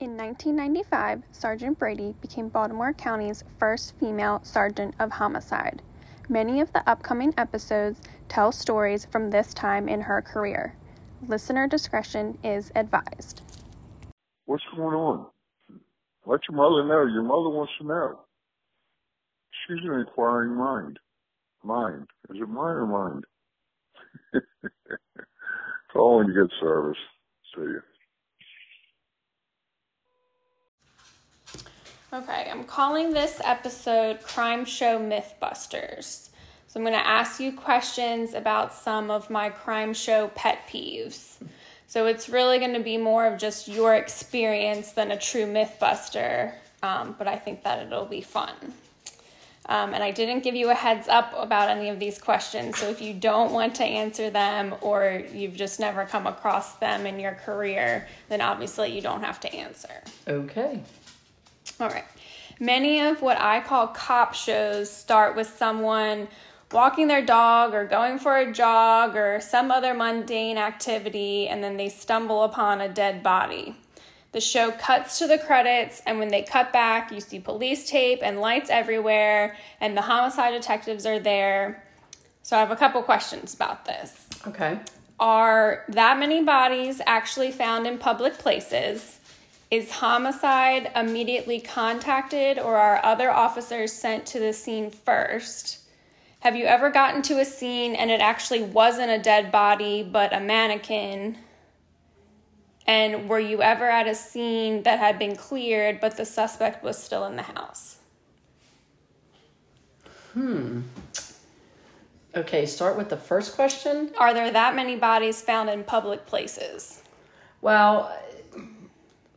In 1995, Sergeant Brady became Baltimore County's first female sergeant of homicide. Many of the upcoming episodes tell stories from this time in her career. Listener discretion is advised. What's going on? Let your mother know. Your mother wants to know. She's an inquiring mind. Mind. Is it mine or mind? it's all in good service. See you. Okay, I'm calling this episode Crime Show Mythbusters. So I'm going to ask you questions about some of my crime show pet peeves. So it's really going to be more of just your experience than a true Mythbuster, um, but I think that it'll be fun. Um, and I didn't give you a heads up about any of these questions. So if you don't want to answer them or you've just never come across them in your career, then obviously you don't have to answer. Okay. All right. Many of what I call cop shows start with someone walking their dog or going for a jog or some other mundane activity, and then they stumble upon a dead body. The show cuts to the credits, and when they cut back, you see police tape and lights everywhere, and the homicide detectives are there. So, I have a couple questions about this. Okay. Are that many bodies actually found in public places? Is homicide immediately contacted, or are other officers sent to the scene first? Have you ever gotten to a scene and it actually wasn't a dead body but a mannequin? And were you ever at a scene that had been cleared but the suspect was still in the house? Hmm. Okay, start with the first question. Are there that many bodies found in public places? Well,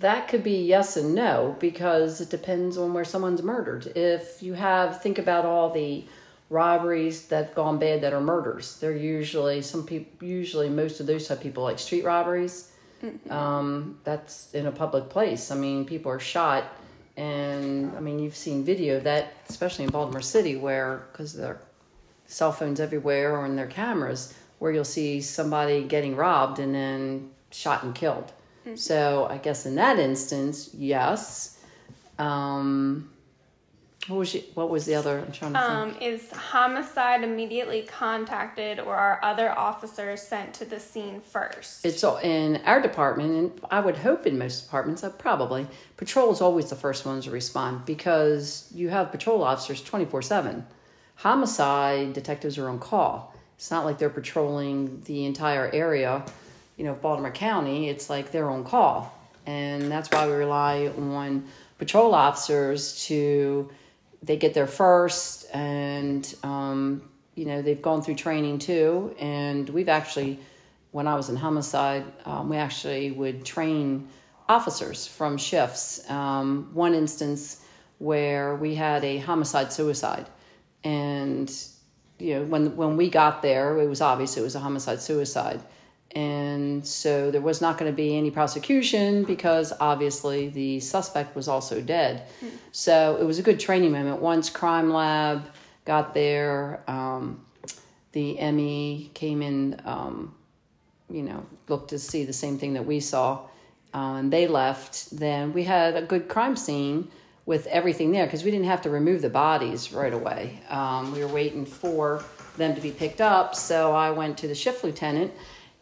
that could be yes and no because it depends on where someone's murdered. If you have, think about all the robberies that've gone bad that are murders. They're usually some people. Usually, most of those type people like street robberies. Mm-hmm. Um, that's in a public place. I mean, people are shot, and I mean, you've seen video of that, especially in Baltimore City, where because there are cell phones everywhere or in their cameras, where you'll see somebody getting robbed and then shot and killed. Mm-hmm. So I guess in that instance, yes. Um, what was she, what was the other? I'm trying to um, think. Is homicide immediately contacted, or are other officers sent to the scene first? It's in our department, and I would hope in most departments, uh, probably patrol is always the first ones to respond because you have patrol officers twenty four seven. Homicide detectives are on call. It's not like they're patrolling the entire area, you know, Baltimore County. It's like their own call, and that's why we rely on patrol officers to they get there first and um, you know they've gone through training too. And we've actually when i was in homicide um, we actually would train officers from shifts. Um, one instance where we had a homicide suicide. And you know when when we got there it was obvious it was a homicide suicide and so there was not going to be any prosecution because obviously the suspect was also dead. Mm. So it was a good training moment. Once Crime Lab got there, um, the ME came in, um, you know, looked to see the same thing that we saw, uh, and they left. Then we had a good crime scene with everything there because we didn't have to remove the bodies right away. Um, we were waiting for them to be picked up. So I went to the shift lieutenant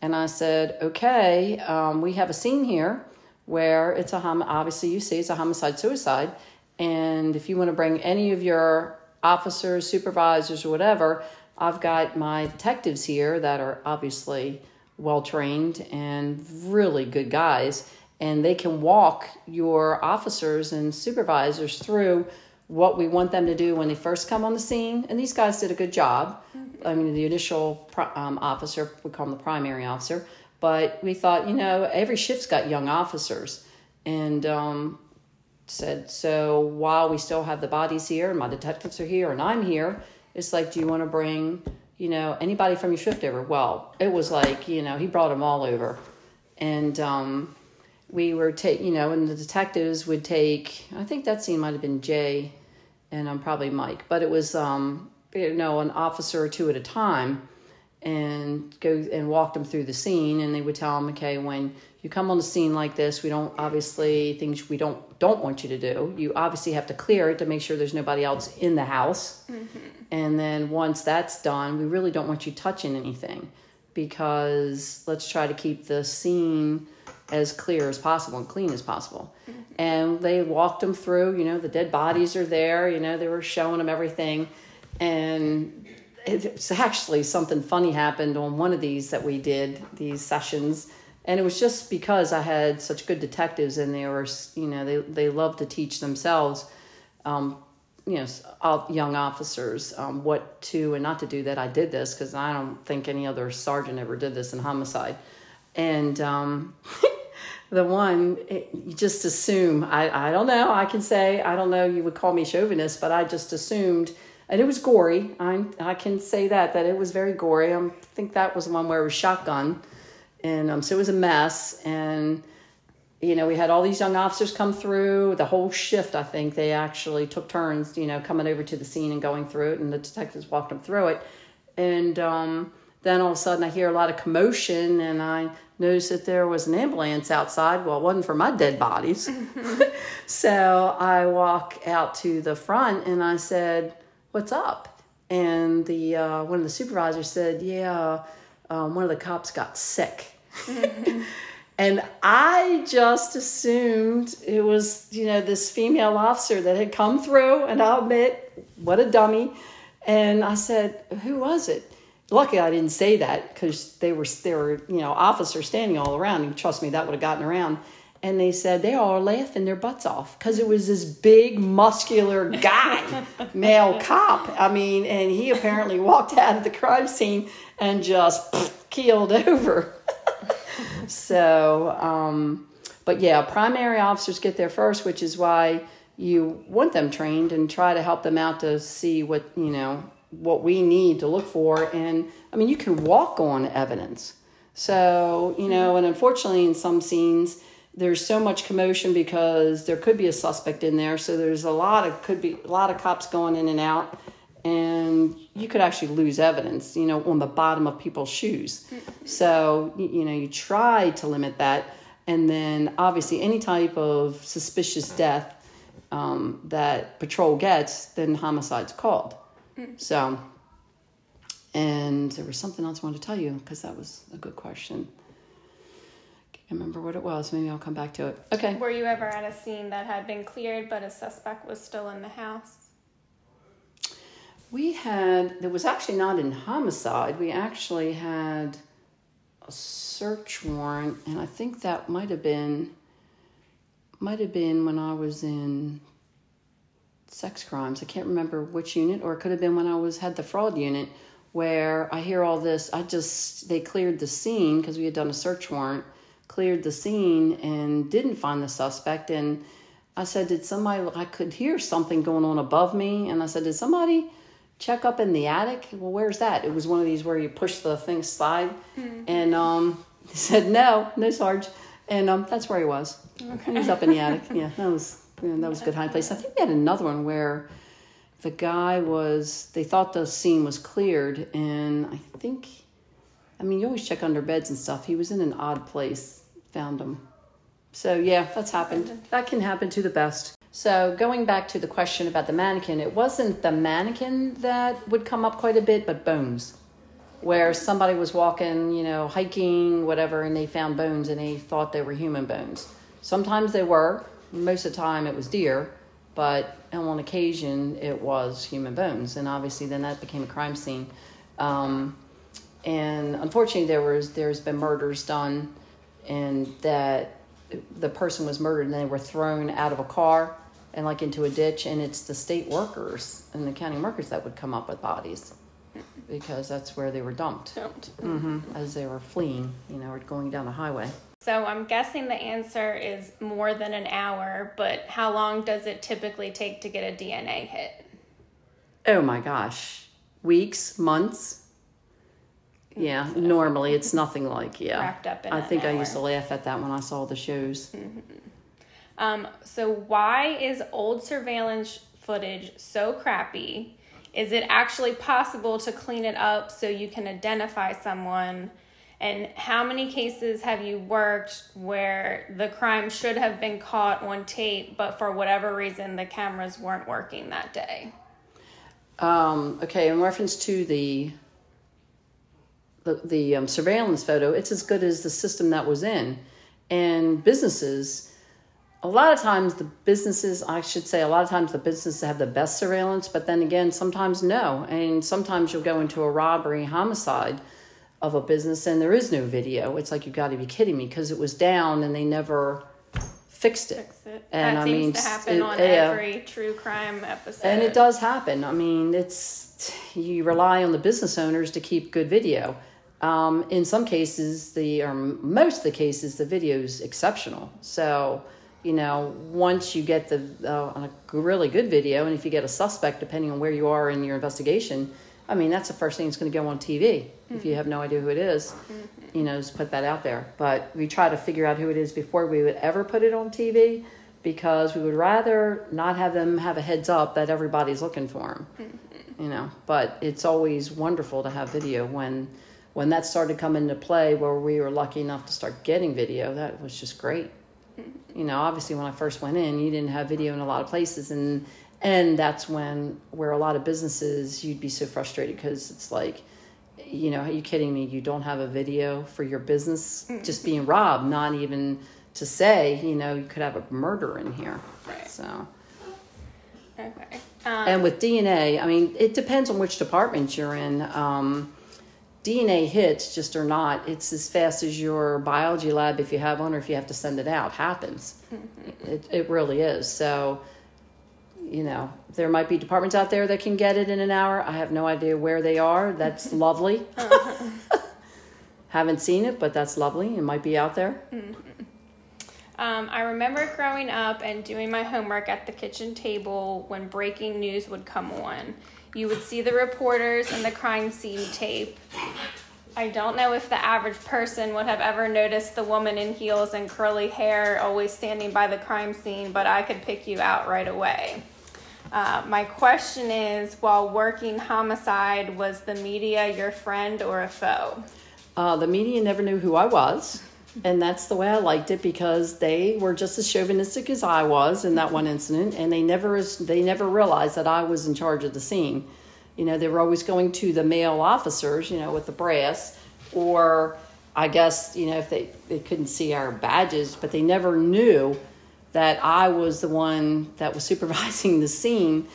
and I said, okay, um, we have a scene here where it's a hom- obviously you see it's a homicide suicide, and if you want to bring any of your officers, supervisors, or whatever, I've got my detectives here that are obviously well trained and really good guys, and they can walk your officers and supervisors through what we want them to do when they first come on the scene. And these guys did a good job. I mean, the initial um, officer, we call him the primary officer, but we thought, you know, every shift's got young officers. And um, said, so while we still have the bodies here and my detectives are here and I'm here, it's like, do you want to bring, you know, anybody from your shift over? Well, it was like, you know, he brought them all over. And um, we were take, you know, and the detectives would take, I think that scene might have been Jay and I'm probably Mike, but it was um, you know an officer or two at a time, and go and walk them through the scene, and they would tell them, okay, when you come on the scene like this we don't obviously things we don't don't want you to do. You obviously have to clear it to make sure there's nobody else in the house. Mm-hmm. And then once that's done we really don't want you touching anything because let's try to keep the scene as clear as possible and clean as possible. Mm-hmm. And they walked them through you know the dead bodies are there you know they were showing them everything and it's actually something funny happened on one of these that we did these sessions. And it was just because i had such good detectives and they were you know they, they love to teach themselves um, you know young officers um, what to and not to do that i did this because i don't think any other sergeant ever did this in homicide. And um, the one it, you just assume I, I don't know i can say i don't know you would call me chauvinist but i just assumed and it was gory. I i can say that that it was very gory. I think that was the one where it was shotgun. And um, so it was a mess. And you know we had all these young officers come through. The whole shift i think they actually took turns you know coming over to the scene and going through it and the detectives walked them through it. And um, then all of a sudden i hear a lot of commotion and i noticed that there was an ambulance outside. Well it wasn't for my dead bodies. So i walk out to the front and i said what's up and the uh, one of the supervisors said yeah um, one of the cops got sick and I just assumed it was, you know, this female officer that had come through, and I'll admit, what a dummy. And I said, "Who was it?" Lucky I didn't say that because they were there were you know officers standing all around, and trust me, that would have gotten around. And they said they all laughing their butts off because it was this big, muscular guy, male cop. I mean, and he apparently walked out of the crime scene and just keeled over. So, um, but yeah, primary officers get there first, which is why you want them trained and try to help them out to see what, you know, what we need to look for. And I mean, you can walk on evidence. So, you know, and unfortunately, in some scenes, there's so much commotion because there could be a suspect in there. So there's a lot of, could be a lot of cops going in and out. And you could actually lose evidence, you know, on the bottom of people's shoes. So, you know, you try to limit that. And then obviously, any type of suspicious death um, that patrol gets, then homicide's called. So, and there was something else I wanted to tell you because that was a good question. Can't remember what it was. Maybe I'll come back to it. Okay. Were you ever at a scene that had been cleared but a suspect was still in the house? We had, there was actually not in homicide. We actually had a search warrant, and I think that might have been, might have been when I was in sex crimes. I can't remember which unit, or it could have been when I was had the fraud unit, where I hear all this. I just they cleared the scene because we had done a search warrant, cleared the scene and didn't find the suspect. And I said, did somebody? I could hear something going on above me, and I said, did somebody? check up in the attic. Well, where's that? It was one of these where you push the thing slide. And um, he said, no, no, Sarge. And um, that's where he was. He was up in the attic. Yeah, that was yeah, that was a good hiding place. I think we had another one where the guy was. They thought the scene was cleared, and I think, I mean, you always check under beds and stuff. He was in an odd place. Found him. So yeah, that's happened. That can happen to the best. So going back to the question about the mannequin, it wasn't the mannequin that would come up quite a bit, but bones. Where somebody was walking, you know, hiking, whatever, and they found bones and they thought they were human bones. Sometimes they were. Most of the time it was deer, but on occasion it was human bones, and obviously then that became a crime scene. Um, and unfortunately, there was there's been murders done, and that the person was murdered and they were thrown out of a car and like into a ditch. And it's the state workers and the county workers that would come up with bodies because that's where they were dumped. Don't. hmm as they were fleeing you know or going down the highway. So I'm guessing the answer is more than an hour, but how long does it typically take to get a DNA hit? oh my gosh. Weeks? Months yeah normally it's nothing like yeah Wrapped up in i think i used to laugh at that when i saw the shows Um, so why is old surveillance footage so crappy? Is it actually possible to clean it up so you can identify someone? And how many cases have you worked where the crime should have been caught on tape, but for whatever reason the cameras weren't working that day? Um, okay, in reference to the the, the um, surveillance photo, it's as good as the system that was in. And businesses, a lot of times the businesses, I should say, a lot of times the businesses have the best surveillance, but then again, sometimes no. And sometimes you'll go into a robbery, homicide of a business and there is no video. It's like, you've got to be kidding me because it was down and they never fixed it. Fix it. And that I seems mean, to happen it- on yeah. every true crime episode. And it does happen. I mean, it's you rely on the business owners to keep good video. Um, in some cases, the or most of the cases, the video is exceptional. So, you know, once you get the uh, on a really good video, and if you get a suspect, depending on where you are in your investigation, I mean, that's the first thing that's going to go on TV. If you have no idea who it is, you know, just put that out there. But we try to figure out who it is before we would ever put it on TV because we would rather not have them have a heads up that everybody's looking for them. You know, but it's always wonderful to have video when when that started coming into play where we were lucky enough to start getting video that was just great. You know obviously when i first went in you didn't have video in a lot of places and and that's when where a lot of businesses you'd be so frustrated because it's like you know are you kidding me? You don't have a video for your business? Just being robbed not even to say you know you could have a murder in here. Right. so. Okay. Um, and with dna i mean it depends on which department you're in. Um, dna hits just or not it's as fast as your biology lab if you have one or if you have to send it out happens. It, it really is. So you know there might be departments out there that can get it in an hour. I have no idea where they are. That's lovely. Haven't seen it but that's lovely. It might be out there. Um, I remember growing up and doing my homework at the kitchen table when breaking news would come on. You would see the reporters and the crime scene tape. I don't know if the average person would have ever noticed the woman in heels and curly hair always standing by the crime scene, but I could pick you out right away. Uh, my question is while working homicide, was the media your friend or a foe? Uh, the media never knew who I was, and that's the way I liked it because they were just as chauvinistic as I was in that one incident, and they never they never realized that I was in charge of the scene. You know, they were always going to the male officers, you know, with the brass, or I guess you know if they they couldn't see our badges, but they never knew that I was the one that was supervising the scene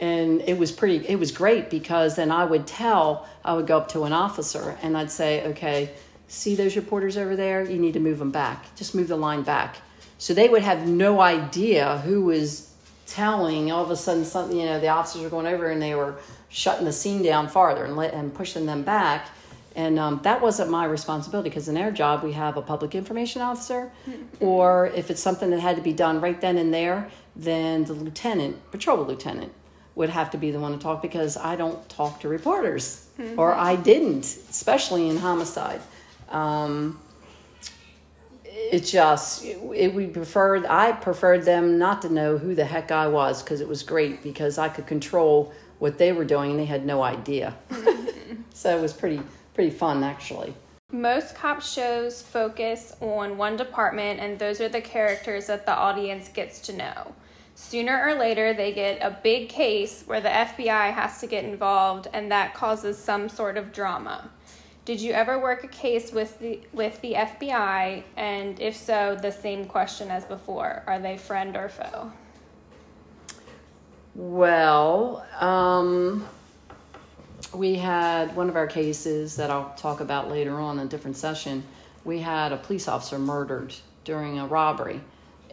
and it was pretty it was great because then i would tell i would go up to an officer and i'd say okay see those reporters over there you need to move them back. Just move the line back. So they would have no idea who was telling. All of a sudden something you know the officers were going over and they were shutting the scene down farther and, let, and pushing them back. And um, that wasn't my responsibility because in our job we have a public information officer. Or if it's something that had to be done right then and there then the lieutenant patrol lieutenant would have to be the one to talk because I don't talk to reporters, or I didn't, especially in homicide. Um, it just it, we preferred I preferred them not to know who the heck I was because it was great because I could control what they were doing and they had no idea. so it was pretty pretty fun actually. Most cop shows focus on one department, and those are the characters that the audience gets to know. Sooner or later, they get a big case where the FBI has to get involved, and that causes some sort of drama. Did you ever work a case with the with the FBI? And if so, the same question as before: Are they friend or foe? Well, um, we had one of our cases that I'll talk about later on in a different session. We had a police officer murdered during a robbery,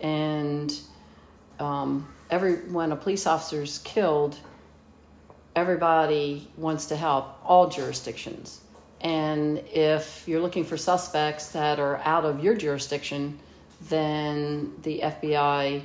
and um, every when a police officer's killed, everybody wants to help all jurisdictions. And if you're looking for suspects that are out of your jurisdiction, then the FBI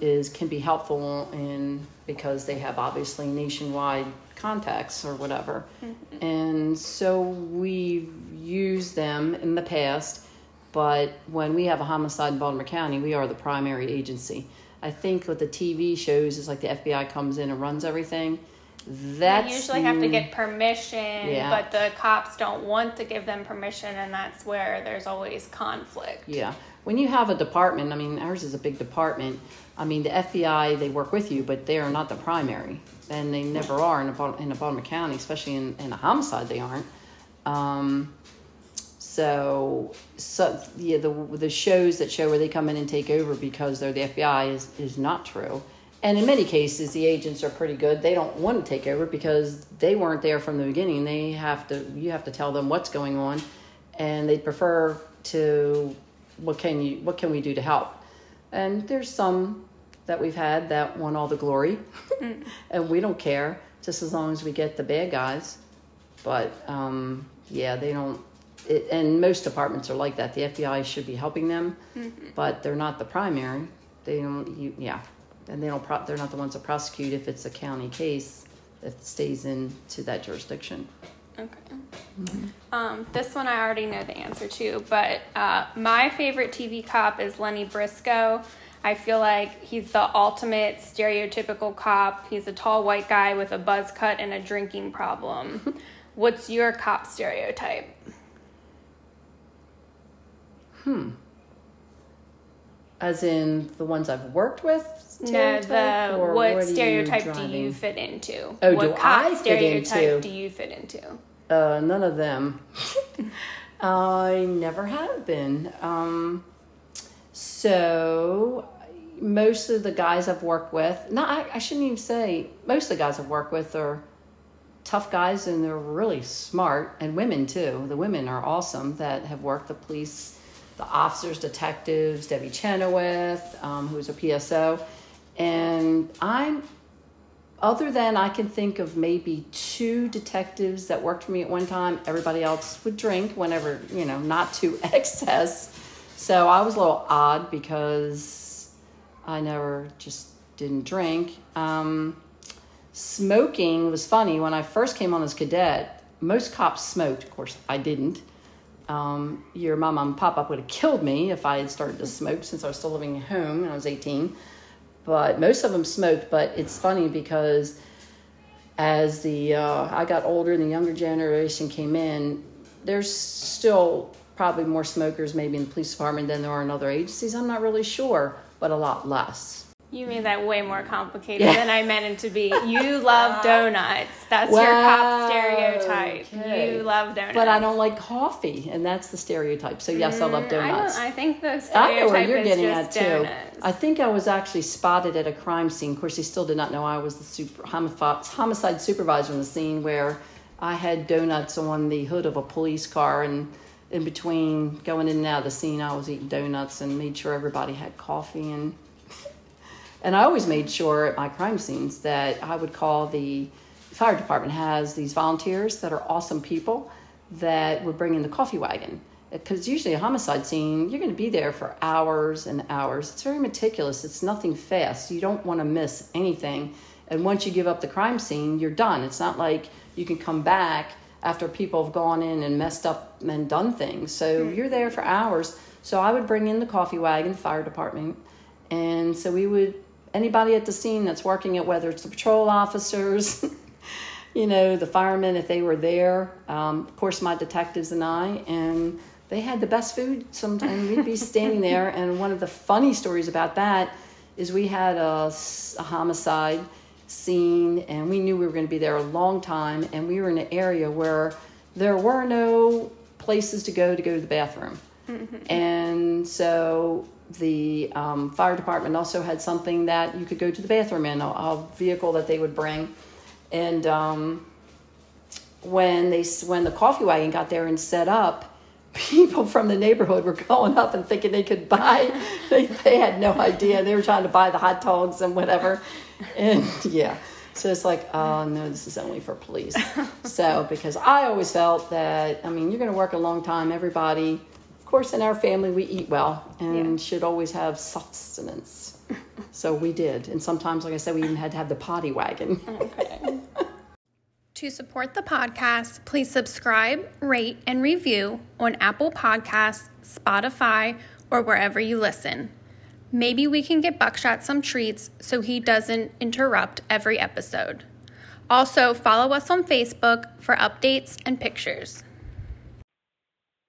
is can be helpful in because they have obviously nationwide contacts or whatever. Mm-hmm. And so we've used them in the past, but when we have a homicide in Baltimore County, we are the primary agency. I think what the TV shows is like the FBI comes in and runs everything. That's They usually have to get permission, Yeah. but the cops don't want to give them permission, and that's where there's always conflict. Yeah. When you have a department, I mean, ours is a big department. I mean, the FBI, they work with you, but they are not the primary. And they never are in a, in a Baltimore County, especially in, in a homicide, they aren't. Um, so, so, yeah, the, the shows that show where they come in and take over because they're the FBI is, is not true. And in many cases, the agents are pretty good. They don't want to take over because they weren't there from the beginning. They have to, you have to tell them what's going on, and they prefer to, what can you, what can we do to help? And there's some that we've had that want all the glory, and we don't care just as long as we get the bad guys. But um, yeah, they don't. It, and most departments are like that. The FBI should be helping them, but they're not the primary. They don't. You, yeah, and they don't. Pro- they're not the ones that prosecute if it's a county case that stays into that jurisdiction. Okay. Um, this one I already know the answer to, but uh, my favorite TV cop is Lenny Briscoe. I feel like he's the ultimate stereotypical cop. He's a tall white guy with a buzz cut and a drinking problem. What's your cop stereotype? As in the ones I've worked with. No, the or what you stereotype do you fit into? Oh, what do I fit stereotype into? do you fit into? Uh, none of them. I never have been. Um, so most of the guys I've worked with, no, I, I shouldn't even say most of the guys I've worked with are tough guys and they're really smart and women too. The women are awesome that have worked the police, the officers, detectives, Debbie Chenoweth, um, who's a PSO. And I'm other than I can think of maybe two detectives that worked for me at one time, everybody else would drink whenever, you know, not to excess. So I was a little odd because I never just didn't drink. Um, smoking was funny. When I first came on as cadet, most cops smoked. Of course, I didn't. Um, your mom and papa would have killed me if I had started to smoke since I was still living at home when I was 18 but most of them smoked. But it's funny because as the uh, I got older and the younger generation came in, there's still probably more smokers maybe in the police department than there are in other agencies. I'm not really sure, but a lot less. You made that way more complicated Yeah. than I meant it to be. You love donuts. That's your cop stereotype. okay. You love donuts. But I don't like coffee, and that's the stereotype. So yes, I love Mm, I, donuts. don't, I think the I know where you're is getting at too. donuts. I think I was actually spotted at a crime scene. Of course, he still did not know I was the super, homicide, homicide supervisor in the scene where I had donuts on the hood of a police car, and in between going in and out of the scene, I was eating donuts and made sure everybody had coffee and. And I always made sure at my crime scenes that I would call the fire department has these volunteers that are awesome people that would bring in the coffee wagon. Because usually a homicide scene, you're going to be there for hours and hours. It's very meticulous. It's nothing fast. You don't want to miss anything. And once you give up the crime scene, you're done. It's not like you can come back after people have gone in and messed up and done things. So hmm. you're there for hours. So I would bring in the coffee wagon, the fire department, and so we would anybody at the scene that's working it, whether it's the patrol officers, you know, the firemen if they were there, um, of course my detectives and I, and they had the best food. Sometimes we'd be standing there, and one of the funny stories about that is we had a homicide scene, and we knew we were going to be there a long time, and we were in an area where there were no places to go to go to the bathroom. And so the um, fire department also had something that you could go to the bathroom in, a, a vehicle that they would bring. And um, when they when the coffee wagon got there and set up, people from the neighborhood were going up and thinking they could buy. They, they had no idea. They were trying to buy the hot dogs and whatever. And yeah. So it's like, oh no, this is only for police. So because I always felt that, I mean, you're going to work a long time. Everybody, course, in our family, we eat well and should always have sustenance. So we did, and sometimes, like I said, we even had to have the potty wagon. To support the podcast, please subscribe, rate, and review on Apple Podcasts, Spotify, or wherever you listen. Maybe we can get Buckshot some treats so he doesn't interrupt every episode. Also, follow us on Facebook for updates and pictures.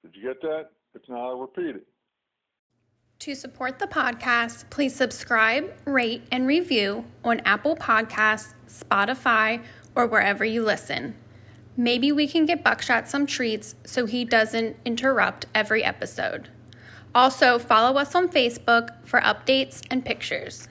Did you get that? If not. To support the podcast, please subscribe, rate, and review on Apple Podcasts, Spotify, or wherever you listen. Maybe we can get Buckshot some treats so he doesn't interrupt every episode. Also, follow us on Facebook for updates and pictures.